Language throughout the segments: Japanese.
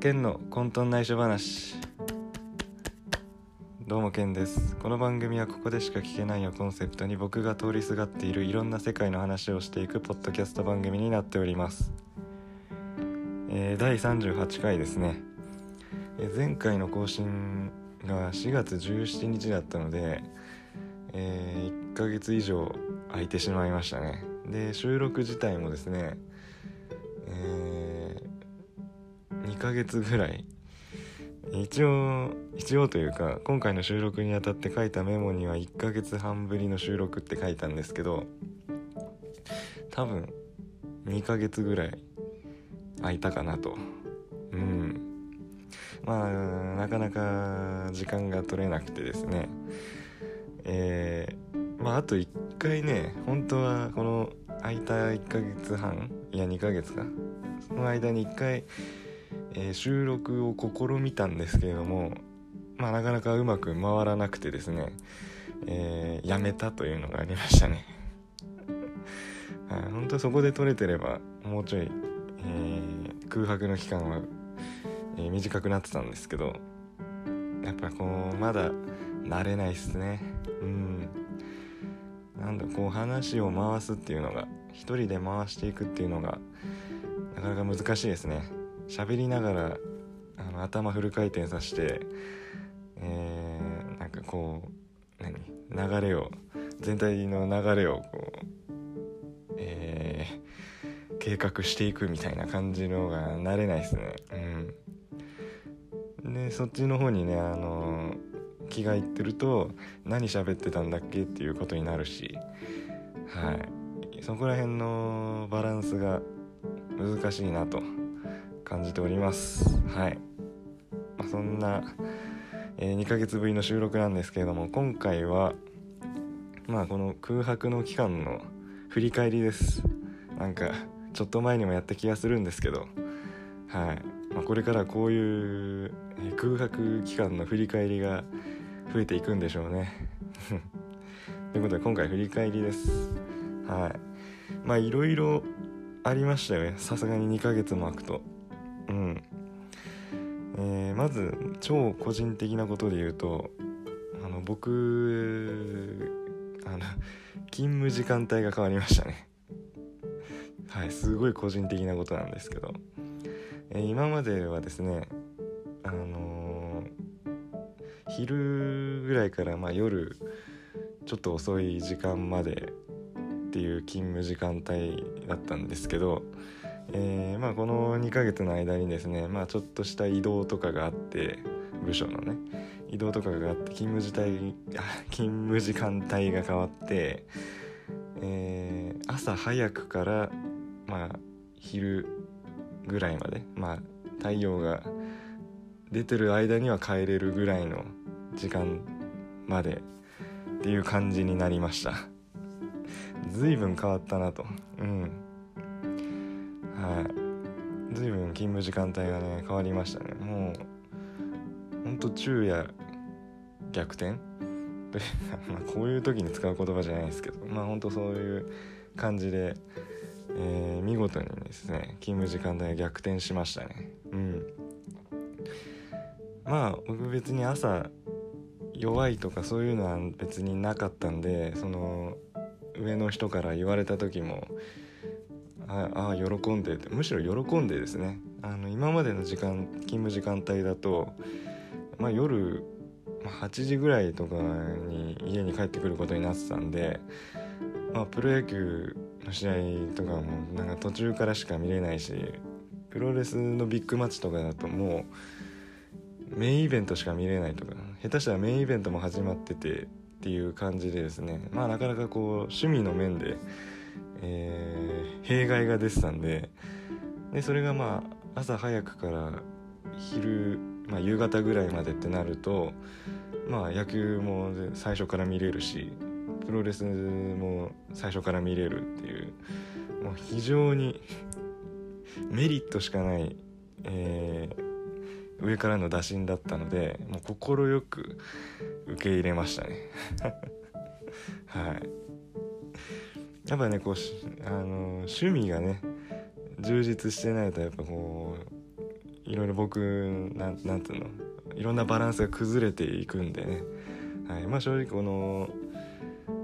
ケンの混沌内緒話。どうもケンです。この番組はここでしか聞けないをコンセプトに僕が通りすがっているいろんな世界の話をしていくポッドキャスト番組になっております、えー第38回ですね、えー前回の更新が4月17日だったので、え1ヶ月以上空いてしまいましたね。で収録自体もですねえー2ヶ月ぐらい。一応一応というか今回の収録にあたって書いたメモには1ヶ月半ぶりの収録って書いたんですけど多分2ヶ月ぐらい空いたかなと。うん。まあなかなか時間が取れなくてですね。えーまああと1回ね本当はこの空いた1ヶ月半いや2ヶ月か。その間に1回、えー収録を試みたんですけれどもまあなかなかうまく回らなくてですね、えーやめたというのがありましたね。はい本当そこで撮れてればもうちょい、えー空白の期間は、え短くなってたんですけどやっぱこうまだ慣れないっすね。うん。なんだこう話を回すっていうのが一人で回していくっていうのがなかなか難しいですね。喋りながらあの頭フル回転させてえーなんかこう何？流れを全体の流れをこうえー計画していくみたいな感じのが慣れないですね。うん。でそっちの方にねあの気がいってると何喋ってたんだっけっていうことになるしはい。そこら辺のバランスが難しいなと。感じております。はい、まあ、そんな、え2ヶ月ぶりの収録なんですけれども今回はまあこの空白の期間の振り返りです。なんかちょっと前にもやった気がするんですけど。はい、まあ、これからこういう空白期間の振り返りが増えていくんでしょうね。ということで今回振り返りです。はい。まあいろいろありましたよね。さすがに2ヶ月も空くと。うん。えーまず超個人的なことで言うとあの僕あの勤務時間帯が変わりましたね。はいすごい個人的なことなんですけど、えー今まではですねあのー昼ぐらいからまあ夜ちょっと遅い時間までっていう勤務時間帯だったんですけど、えーまあ、この2ヶ月の間にですね、まあ、ちょっとした移動とかがあって部署のね移動とかがあって勤務時帯勤務時間帯が変わって、えー朝早くから、まあ、昼ぐらいまで、まあ、太陽が出てる間には帰れるぐらいの時間までっていう感じになりました。随分変わったなと。うん。はい。随分勤務時間帯がね変わりましたね。もうほんと昼夜逆転？まあこういう時に使う言葉じゃないですけどまあほんとそういう感じで、えー見事にですね勤務時間帯が逆転しましたね。うん。まあ僕別に朝弱いとかそういうのは別になかったんでその上の人から言われた時もああ喜んでって。むしろ喜んでですね。あの今までの時間勤務時間帯だと、まあ、夜ま8時ぐらいとかに家に帰ってくることになってたんで、まあ、プロ野球の試合とかもなんか途中からしか見れないしプロレスのビッグマッチとかだともうメインイベントしか見れないとか下手したらメインイベントも始まっててっていう感じでですね。まあなかなかこう趣味の面で、えー弊害が出てたんででそれがまあ朝早くから昼、まあ、夕方ぐらいまでってなるとまあ野球も最初から見れるしプロレスも最初から見れるっていうもう非常にメリットしかない、えー上からの打診だったのでもう快く受け入れましたね。はい。やっぱねこうあの趣味がね充実してないとやっぱこういろいろ僕なんなんていうのいろんなバランスが崩れていくんでね、はい。まあ、正直この、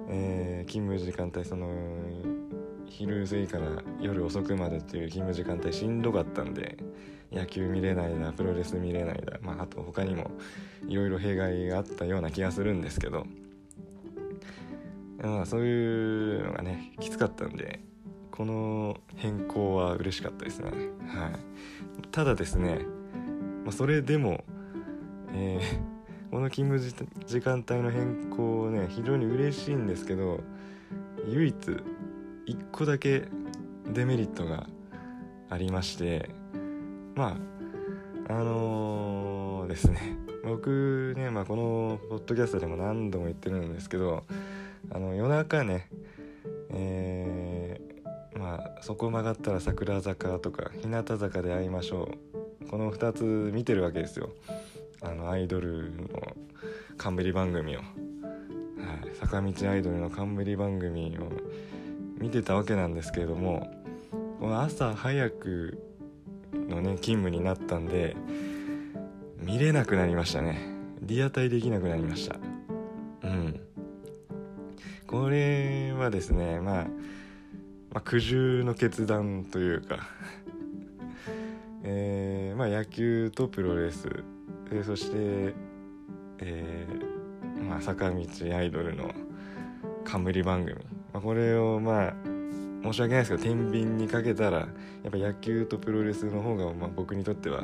えー、勤務時間帯その昼過ぎから夜遅くまでっていう勤務時間帯しんどかったんで野球見れないだプロレス見れないだ、まあ、あと他にもいろいろ弊害があったような気がするんですけど、まあ、そういうのがねきつかったんでこの変更は嬉しかったですね、はい、ただですね、まあ、それでも、えー、この勤務時間帯の変更ね非常に嬉しいんですけど唯一1個だけデメリットがありましてまああのー、ですね。僕ね、まあ、このポッドキャストでも何度も言ってるんですけどあの夜中ねえー、まあそこ曲がったら桜坂とか日向坂で会いましょう。この2つ見てるわけですよ。あのアイドルの冠番組を、はい、坂道アイドルの冠番組を見てたわけなんですけれどもこの朝早くのね勤務になったんで見れなくなりましたね。リアタイできなくなりました。うん。これはですねまあ、まあ、苦渋の決断というか えー、まあ野球とプロレス、え、そして、えーまあ、坂道アイドルの冠番組。まあ、これをまあ申し訳ないですけど天秤にかけたらやっぱ野球とプロレスの方がまあ僕にとっては、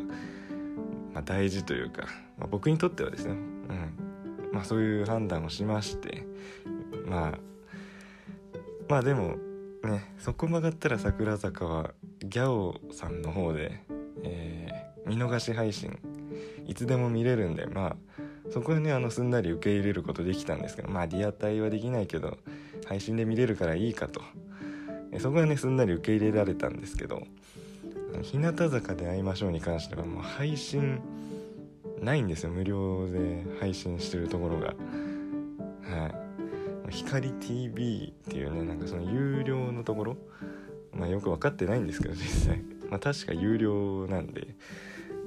まあ、大事というか、まあ、僕にとってはですね、うん。まあ、そういう判断をしましてまあまあでもねそこ曲がったら桜坂はギャオさんの方で、えー、見逃し配信いつでも見れるんでまあそこはねあのすんなり受け入れることできたんですけどまあリアタイはできないけど配信で見れるからいいかと。そこはねすんなり受け入れられたんですけど日向坂で会いましょうに関してはもう配信ないんですよ。無料で配信してるところが。はい。光 TV っていうねなんかその有料のところまあよく分かってないんですけど実際。まあ確か有料なんで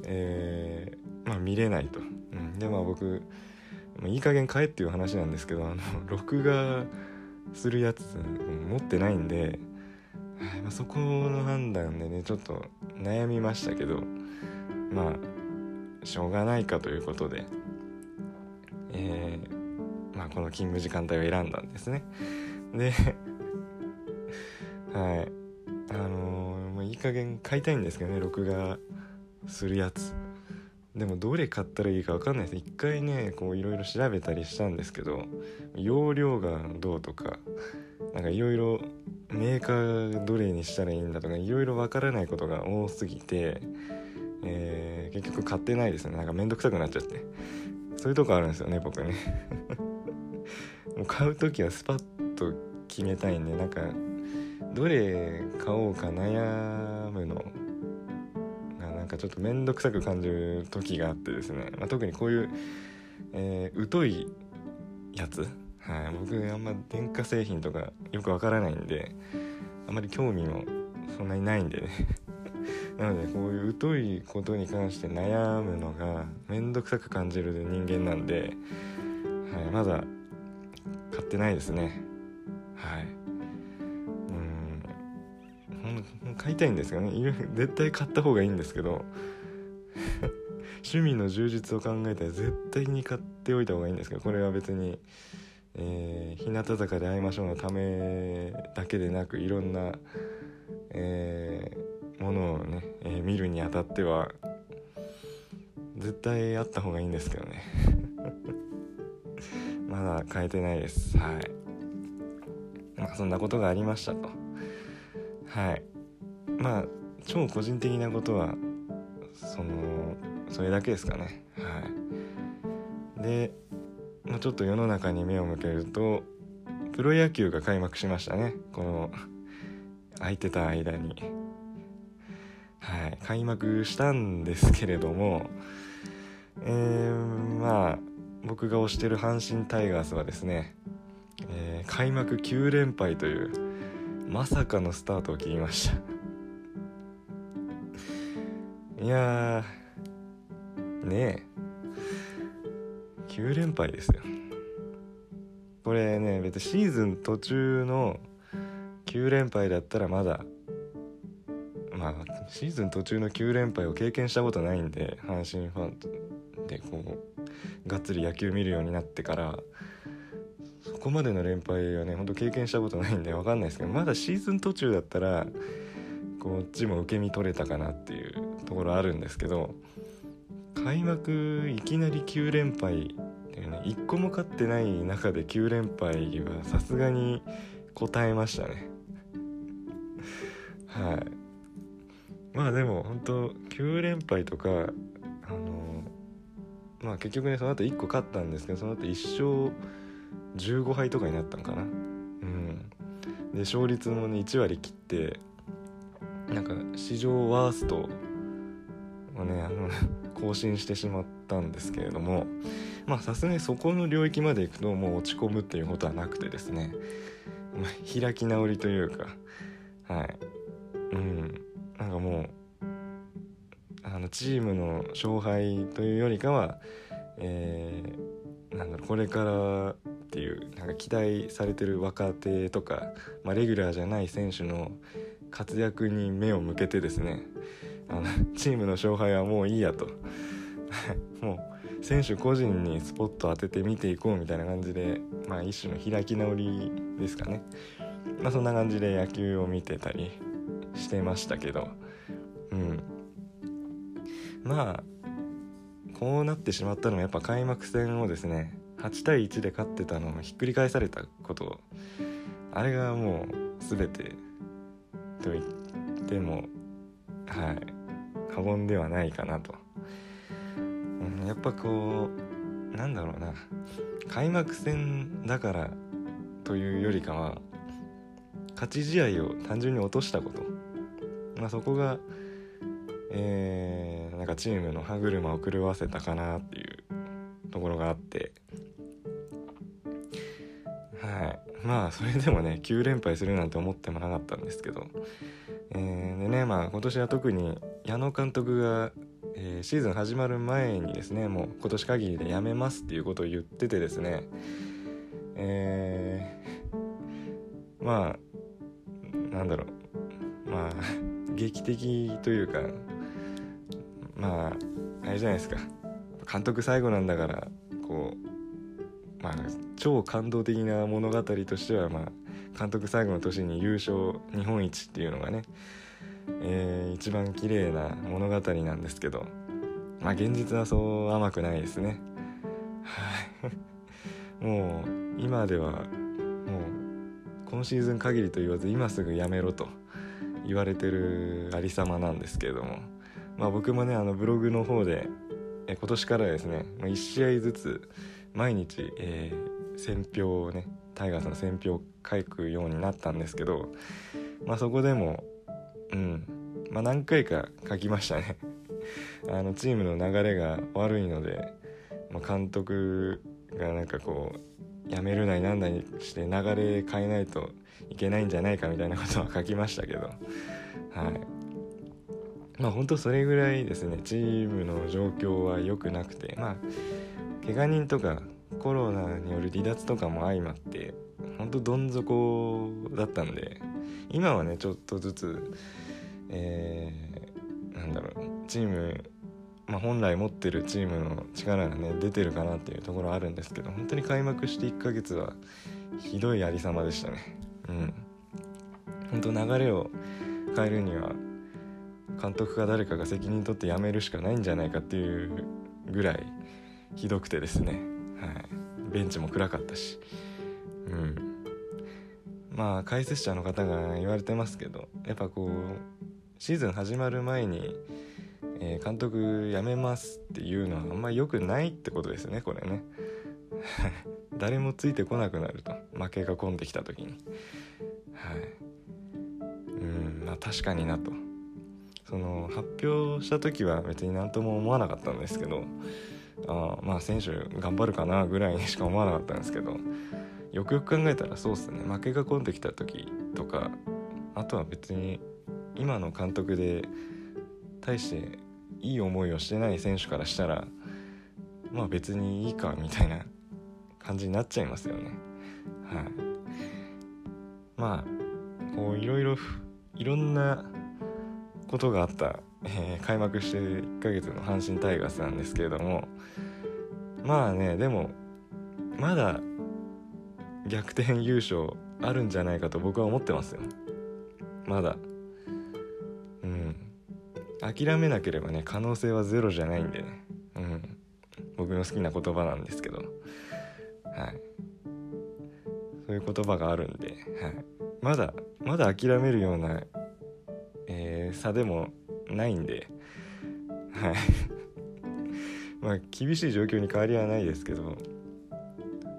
えー、まあ見れないと、うん、でまあ僕いい加減買えっていう話なんですけどあの 録画するやつ持ってないんで、まあ、そこの判断でねちょっと悩みましたけどまあしょうがないかということで、えー、まあ、この勤務時間帯を選んだんですね。で はい。あのー、もういい加減買いたいんですけどね録画するやつ。でもどれ買ったらいいか分かんないです。一回ねこういろいろ調べたりしたんですけど容量がどうとかなんかいろいろメーカーどれにしたらいいんだとかいろいろ分からないことが多すぎて、えー、結局買ってないですね。なんかめんどくさくなっちゃって。そういうとこあるんですよね僕ね。もう買う時はスパッと決めたいんでなんかどれ買おうか悩むの。がなんかちょっと面倒くさく感じる時があってですね、まあ、特にこういう、えー、疎いやつ、はい、僕あんま電化製品とかよくわからないんであんまり興味もそんなにないんで。ね なのでこういう疎いことに関して悩むのが面倒くさく感じる人間なんで、はい、まだ買ってないですね。はい。うん。買いたいんですよね。絶対買った方がいいんですけど。趣味の充実を考えたら絶対に買っておいた方がいいんですけど。これは別に、えー、日向坂で会いましょうのためだけでなくいろんな、えー、ものをね、えー、見るにあたっては絶対あった方がいいんですけどね。まだ変えてないです。はい。まあそんなことがありましたと。はい。まあ超個人的なことはそのそれだけですかね。はい。で、まあ、ちょっと世の中に目を向けるとプロ野球が開幕しましたね。この空いてた間に。はい。開幕したんですけれどもえー、僕が推してる阪神タイガースはですね、えー、開幕9連敗というまさかのスタートを切りました。いやねえ。9連敗ですよ。これね別にシーズン途中の9連敗だったらまだまあシーズン途中の9連敗を経験したことないんで阪神ファンでこうがっつり野球見るようになってからそこまでの連敗はねほんと経験したことないんで分かんないですけどまだシーズン途中だったらこっちも受け身取れたかなっていうところあるんですけど開幕いきなり9連敗っていうね。1個も勝ってない中で9連敗はさすがに答えましたね。はい。まあでも本当9連敗とかまあ結局ねその後1個勝ったんですけどその後1勝15敗とかになったんかな。うん。で勝率もね1割切ってなんか史上ワーストをねあの 更新してしまったんですけれどもまあさすがにそこの領域まで行くともう落ち込むっていうことはなくてですね、まあ、開き直りというかはい。うん。なんかもうのチームの勝敗というよりかは、えー、なんだろうこれからっていうなんか期待されてる若手とか、まあ、レギュラーじゃない選手の活躍に目を向けてですねあのチームの勝敗はもういいやと。もう選手個人にスポット当てて見ていこうみたいな感じで、まあ、一種の開き直りですかね、まあ、そんな感じで野球を見てたりしてましたけどうん。まあこうなってしまったのはやっぱ開幕戦をですね8対1で勝ってたのをひっくり返されたことあれがもう全てと言ってもはい過言ではないかなと、うん、やっぱこうなんだろうな。開幕戦だからというよりかは勝ち試合を単純に落としたこと、まあ、そこが、えー、なんかチームの歯車を狂わせたかなっていうところがあって。はい。まあそれでもね9連敗するなんて思ってもなかったんですけど、えー、でねまあ今年は特に矢野監督が、えー、シーズン始まる前にですねもう今年限りで辞めますっていうことを言っててですね。えー、まあなんだろう。まあ劇的というかまああれじゃないですか監督最後なんだからこうまあ、超感動的な物語としては、まあ、監督最後の年に優勝日本一っていうのがね、えー、一番綺麗な物語なんですけど、まあ、現実はそう甘くないですね。はい。もう今ではもう今シーズン限りと言わず今すぐやめろと言われてるありさまなんですけれども、まあ、僕もねあのブログの方でえ今年からですね1試合ずつ毎日、えー、選票をねタイガースの選票を書くようになったんですけど、まあ、そこでもうんまあ何回か書きましたね。あのチームの流れが悪いので、まあ、監督がなんかこうやめるなりなんなりして流れ変えないといけないんじゃないかみたいなことは書きましたけどはい。まあ本当それぐらいですね。チームの状況は良くなくて。まあ怪我人とかコロナによる離脱とかも相まってほんとどん底だったんで今はねちょっとずつえー、なんだろうチーム、まあ、本来持ってるチームの力がね出てるかなっていうところあるんですけど本当に開幕して1ヶ月はひどいありさまでしたね。うん。本当流れを変えるには監督か誰かが責任取って辞めるしかないんじゃないかっていうぐらいひどくてですね、はい、ベンチも暗かったし、うん、まあ解説者の方が言われてますけどやっぱこうシーズン始まる前に、えー、監督辞めますっていうのはあんまり良くないってことですねこれね。誰もついてこなくなると負けが込んできた時に。はい。うんまあ確かになと。その発表した時は別に何とも思わなかったんですけどあまあ選手頑張るかなぐらいにしか思わなかったんですけどよくよく考えたらそうっすね。負けが込んできた時とかあとは別に今の監督で対していい思いをしてない選手からしたらまあ別にいいかみたいな感じになっちゃいますよね。はい。まあこういろいろいろんなことがあった、えー、開幕して1ヶ月の阪神タイガースなんですけれどもまあねでもまだ逆転優勝あるんじゃないかと僕は思ってますよ。まだ。うん。諦めなければね可能性はゼロじゃないんでね。うん。僕の好きな言葉なんですけど。はい。そういう言葉があるんで、はい、まだまだ諦めるような、差でもないんで。はい。まあ厳しい状況に変わりはないですけど。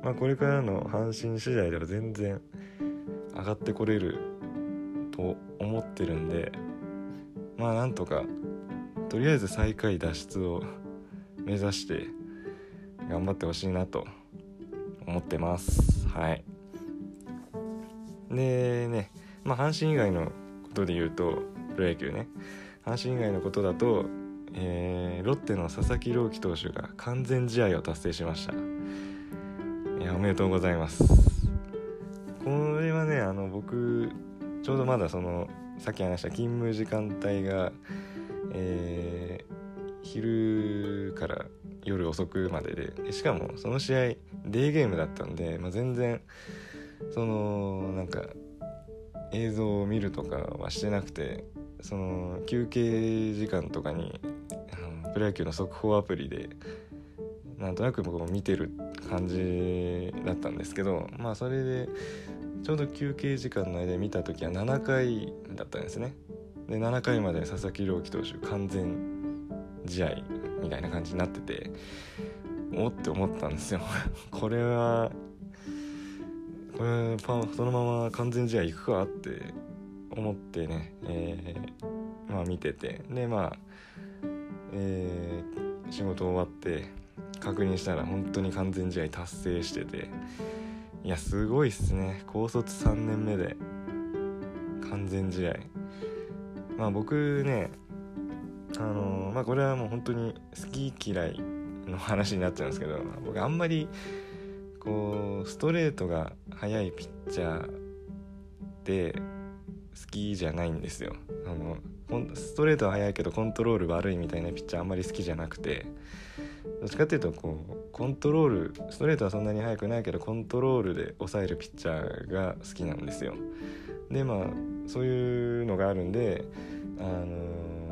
まあこれからの阪神次第では全然上がってこれると思ってるんで。まあなんとかとりあえず最下位脱出を目指して頑張ってほしいなと思ってます。はい。でねまあ阪神以外のことで言うとプロ野球ね。阪神以外のことだと、えー、ロッテの佐々木朗希投手が完全試合を達成しました。いやおめでとうございます。これはねあの僕ちょうどまだそのさっき話した勤務時間帯が、えー、昼から夜遅くまででしかもその試合デーゲームだったんで、まあ、全然そのなんか映像を見るとかはしてなくてその休憩時間とかにプロ野球の速報アプリでなんとなく僕も見てる感じだったんですけどまあそれでちょうど休憩時間の間見た時は7回だったんですね。で7回まで佐々木朗希投手完全試合みたいな感じになってておって思ったんですよ。これはこれパンそのまま完全試合いくかって思ってね、えー、まあ見てて。でまあ、えー、仕事終わって確認したら本当に完全試合達成してて。いやすごいっすね。高卒3年目で完全試合。まあ僕ねあのー、まあこれはもう本当に好き嫌いの話になっちゃうんですけど僕あんまりこうストレートが速いピッチャーって好きじゃないんですよ。あのストレートは速いけどコントロール悪いみたいなピッチャーあんまり好きじゃなくて。どっちかっていうとこうコントロールストレートはそんなに速くないけどコントロールで抑えるピッチャーが好きなんですよ。でまあそういうのがあるんであのー、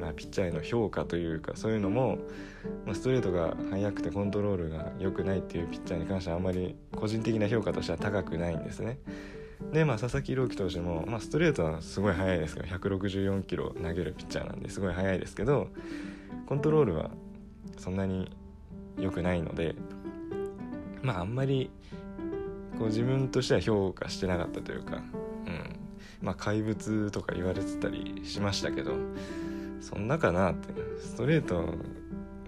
まあ、ピッチャーへの評価というかそういうのも、まあ、ストレートが速くてコントロールが良くないっていうピッチャーに関してはあんまり個人的な評価としては高くないんですね。でまあ佐々木朗希投手も、まあ、ストレートはすごい速いですけど164キロ投げるピッチャーなんですごい速いですけどコントロールはそんなに良くないのでまああんまりこう自分としては評価してなかったというか、うん。まあ、怪物とか言われてたりしましたけどそんなかなってストレート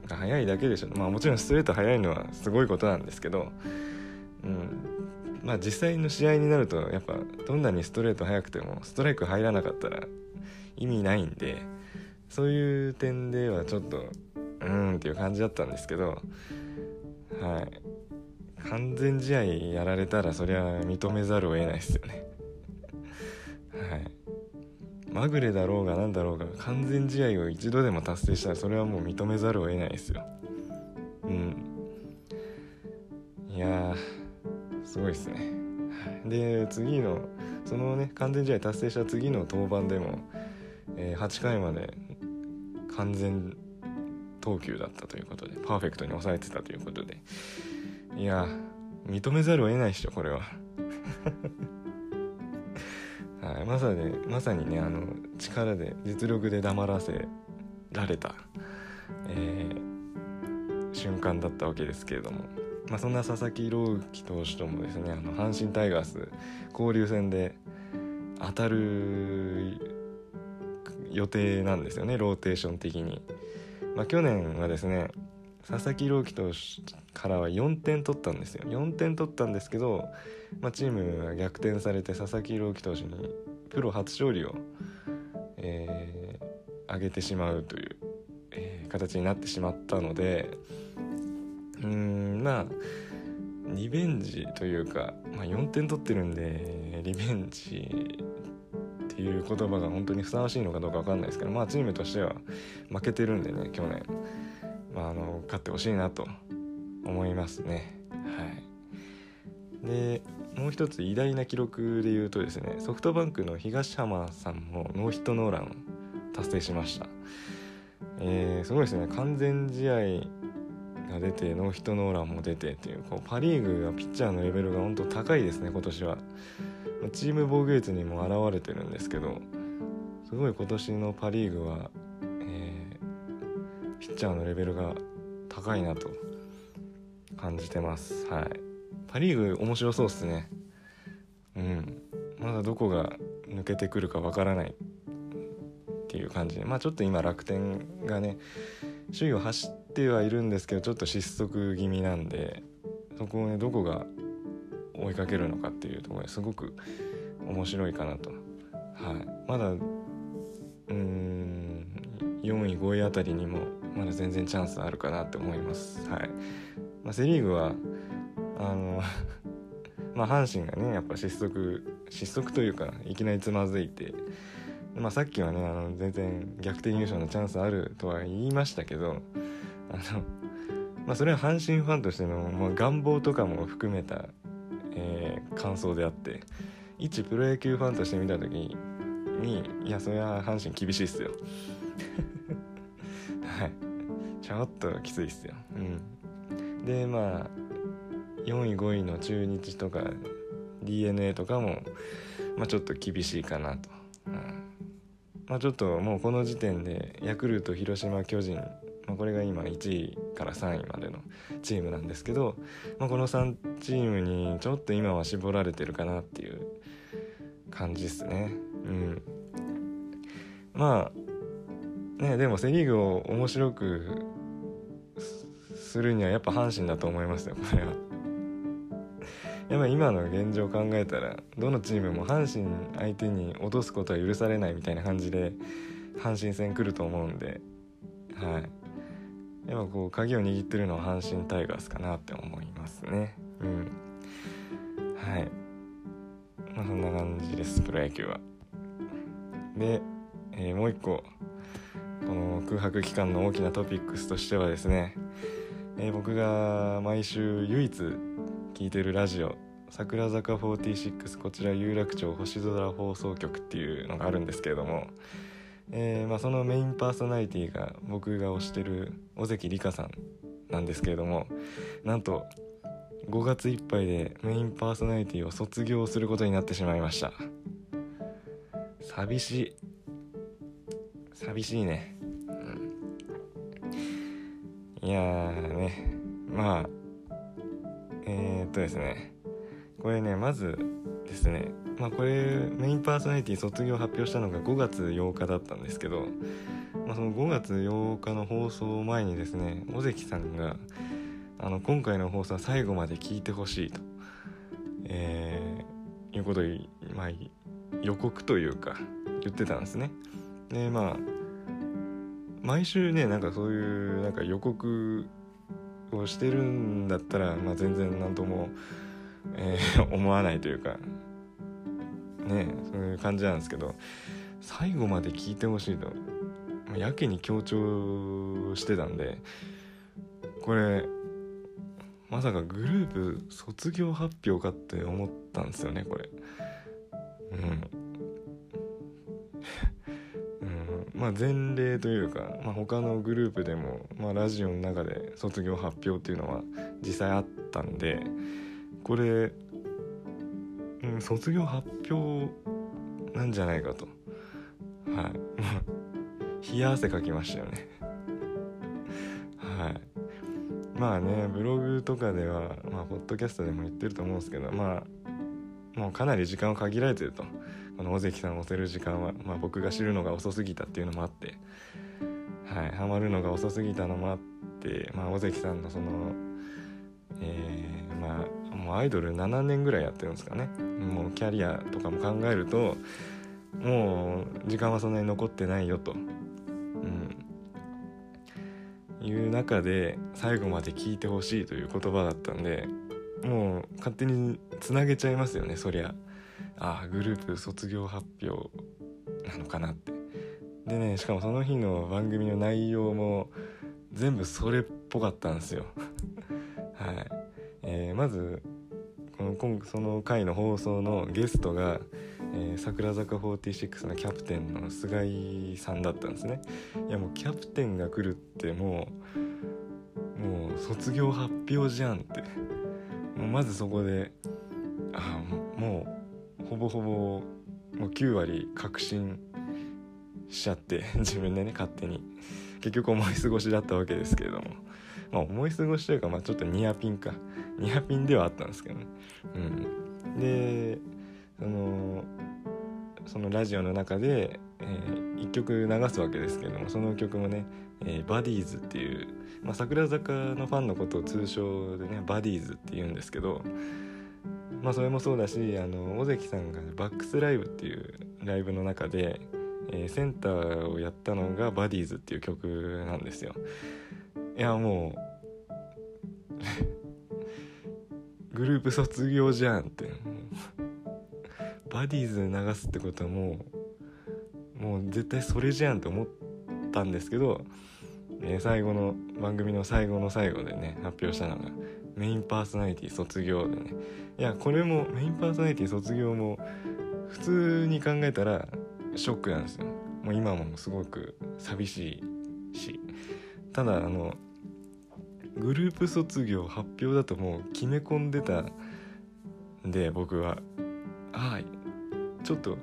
が速いだけでしょ。まあもちろんストレート速いのはすごいことなんですけど、うん、まあ実際の試合になるとやっぱどんなにストレート速くてもストライク入らなかったら意味ないんでそういう点ではちょっとうーんっていう感じだったんですけど。はい。完全試合やられたらそりゃ認めざるを得ないですよね。はい。まぐれだろうが何だろうが完全試合を一度でも達成したらそれはもう認めざるを得ないですよ。うん。いやすごいっすね。で次のそのね完全試合達成した次の登板でも、えー、8回まで完全投球だったということでパーフェクトに抑えてたということで。いや認めざるを得ないっしょこれは。はい、まさにまさにねあの力で実力で黙らせられた、えー、瞬間だったわけですけれども、まあ、そんな佐々木朗希投手ともですねあの阪神タイガース交流戦で当たる予定なんですよねローテーション的に。まあ、去年はですね佐々木朗希投手からは4点取ったんですよ。4点取ったんですけど、まあ、チームが逆転されて佐々木朗希投手にプロ初勝利を、えー、上げてしまうという、えー、形になってしまったのでうんまあリベンジというか、まあ、4点取ってるんでリベンジっていう言葉が本当にふさわしいのかどうか分かんないですけどまあチームとしては負けてるんでね去年、まあ、あの勝ってほしいなと思いますね。はい。でもう一つ偉大な記録で言うとですねソフトバンクの東浜さんもノーヒットノーラン達成しました。えー、すごいですね。完全試合が出てノーヒットノーランも出てっていうこうパ・リーグがピッチャーのレベルが本当高いですね今年は。チーム防御率にも表れてるんですけどすごい今年のパ・リーグは、ピッチャーのレベルが高いなと感じてます。はい。パ・リーグ面白そうっすね。うん。まだどこが抜けてくるかわからないっていう感じ。でまあちょっと今楽天がね首位を走ってはいるんですけどちょっと失速気味なんでそこをねどこが追いかけるのかっていうところですごく面白いかなと、はい、まだうーん4位5位あたりにもまだ全然チャンスあるかなって思います、はい。まあ、セ・リーグはあの まあ阪神がねやっぱ失速失速というかいきなりつまずいて、まあ、さっきはねあの全然逆転優勝のチャンスあるとは言いましたけどあの、まあ、それは阪神ファンとしての、まあ、願望とかも含めたえー、感想であって一プロ野球ファンとして見た時にいやそれは阪神厳しいっすよ。はい。ちょっときついっすよ。うん。でまあ4位5位の中日とか d n a とかも、まあ、ちょっと厳しいかなと、うん。まあ、ちょっともうこの時点でヤクルト広島巨人まあ、これが今1位から3位までのチームなんですけど、まあ、この3チームにちょっと今は絞られてるかなっていう感じですね。うん、まあねでもセ・リーグを面白くするにはやっぱ阪神だと思いますよこれは。やっぱ今の現状考えたらどのチームも阪神相手に落とすことは許されないみたいな感じで阪神戦来ると思うんではい。やっぱこう鍵を握ってるのは阪神タイガースかなって思いますね。うん。はい。まあそんな感じですプロ野球は。で、えー、もう一個。この空白期間の大きなトピックスとしてはですね、えー、僕が毎週唯一聞いてるラジオ桜坂46こちら有楽町星空放送局っていうのがあるんですけれどもえー、まあ、そのメインパーソナリティが僕が推してる尾関里香さんなんですけれどもなんと5月いっぱいでメインパーソナリティを卒業することになってしまいました。寂しい。寂しいね、うん、いやーね。まあえー、っとですね。これねまずですね。まあこれメインパーソナリティ卒業発表したのが5月8日だったんですけど、まあ、その5月8日の放送前にですね尾関さんがあの今回の放送は最後まで聞いてほしいと、えー、いうことを、まあ、予告というか言ってたんですね。でまあ毎週ねなんかそういうなんか予告をしてるんだったら、まあ、全然何とも、えー、思わないというかねそういう感じなんですけど最後まで聞いてほしいと。やけに強調してたんでこれまさかグループ卒業発表かって思ったんですよねこれ。うん、まあ前例というか、まあ、他のグループでも、まあ、ラジオの中で卒業発表っていうのは実際あったんでこれうん、卒業発表なんじゃないかと。はい。冷や汗かきましたよね。はい。まあねブログとかではまあポッドキャストでも言ってると思うんですけどまあもうかなり時間を限られてると。この尾関さんを押せる時間は、まあ、僕が知るのが遅すぎたっていうのもあってはいハマるのが遅すぎたのもあってまあ尾関さんのそのえー、まあもうアイドル7年ぐらいやってるんですかね。もうキャリアとかも考えるともう時間はそんなに残ってないよと。いう中で最後まで聞いてほしいという言葉だったんでもう勝手につなげちゃいますよねそりゃああグループ卒業発表なのかなって。でねしかもその日の番組の内容も全部それっぽかったんですよ。はい、えー、まずこの今その回の放送のゲストが、えー、桜坂46のキャプテンの菅井さんだったんですね。いやもうキャプテンが来るってもうもう卒業発表じゃんって。もうまずそこであもうほぼほぼもう9割確信しちゃって 自分でね勝手に。結局思い過ごしだったわけですけれども。まあ思い過ごしというかまあちょっとニアピンか。ニアピンではあったんですけどね。うん。でそのそのラジオの中で、えー、1曲流すわけですけれどもその曲もね、えー、バディーズっていう、まあ、桜坂のファンのことを通称でねバディーズって言うんですけどまあそれもそうだしあの尾関さんがバックスライブっていうライブの中でえー、センターをやったのが「バディーズっていう曲なんですよ。いやもう グループ卒業じゃんって。バディーズ流すってことはもうもう絶対それじゃんって思ったんですけど、えー、最後の番組の最後の最後でね発表したのがメインパーソナリティ卒業でね。いやこれもメインパーソナリティ卒業も普通に考えたらショックなんですよもう今もすごく寂しいしただあのグループ卒業発表だともう決め込んでたんで僕ははいちょっと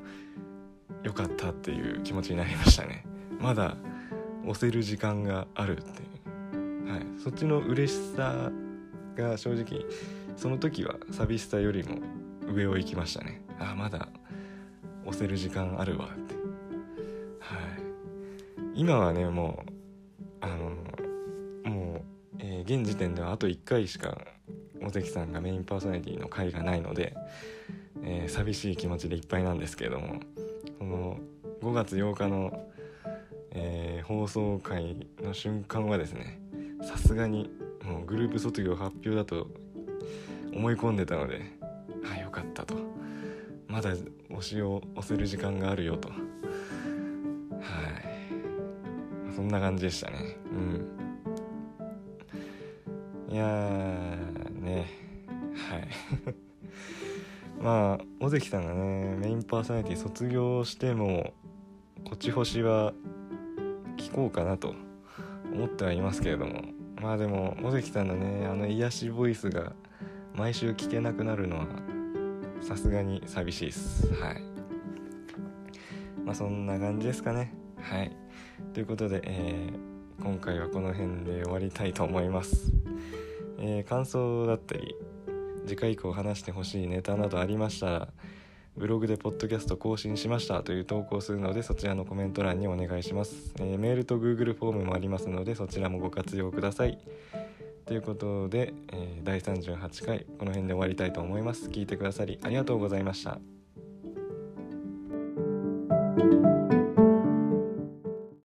良かったっていう気持ちになりましたね。まだ押せる時間があるっていう。はいそっちの嬉しさが正直その時は寂しさよりも上を行きましたね。ああまだ押せる時間あるわって。はい。今はねもうあのもう、えー、現時点ではあと1回しか尾関さんがメインパーソナリティの回がないので、えー、寂しい気持ちでいっぱいなんですけれどもこの5月8日の、えー、放送回の瞬間はですねさすがにもうグループ卒業発表だと思い込んでたのでああよかったと。まだ推しを押せる時間があるよと。はい。そんな感じでしたね。うん。いやね。はい。まあ尾関さんがねメインパーソナリティ卒業してもこっち星は聞こうかなと思ってはいますけれども。まあでも尾関さんのねあの癒しボイスが毎週聞けなくなるのはさすがに寂しいです。はい。まあそんな感じですかね。はい。ということで、えー、今回はこの辺で終わりたいと思います、えー、感想だったり次回以降話してほしいネタなどありましたらブログでポッドキャスト更新しましたという投稿するのでそちらのコメント欄にお願いします、えー、メールと Google フォームもありますのでそちらもご活用ください。ということで、えー、第38回この辺で終わりたいと思います。聞いてくださりありがとうございました。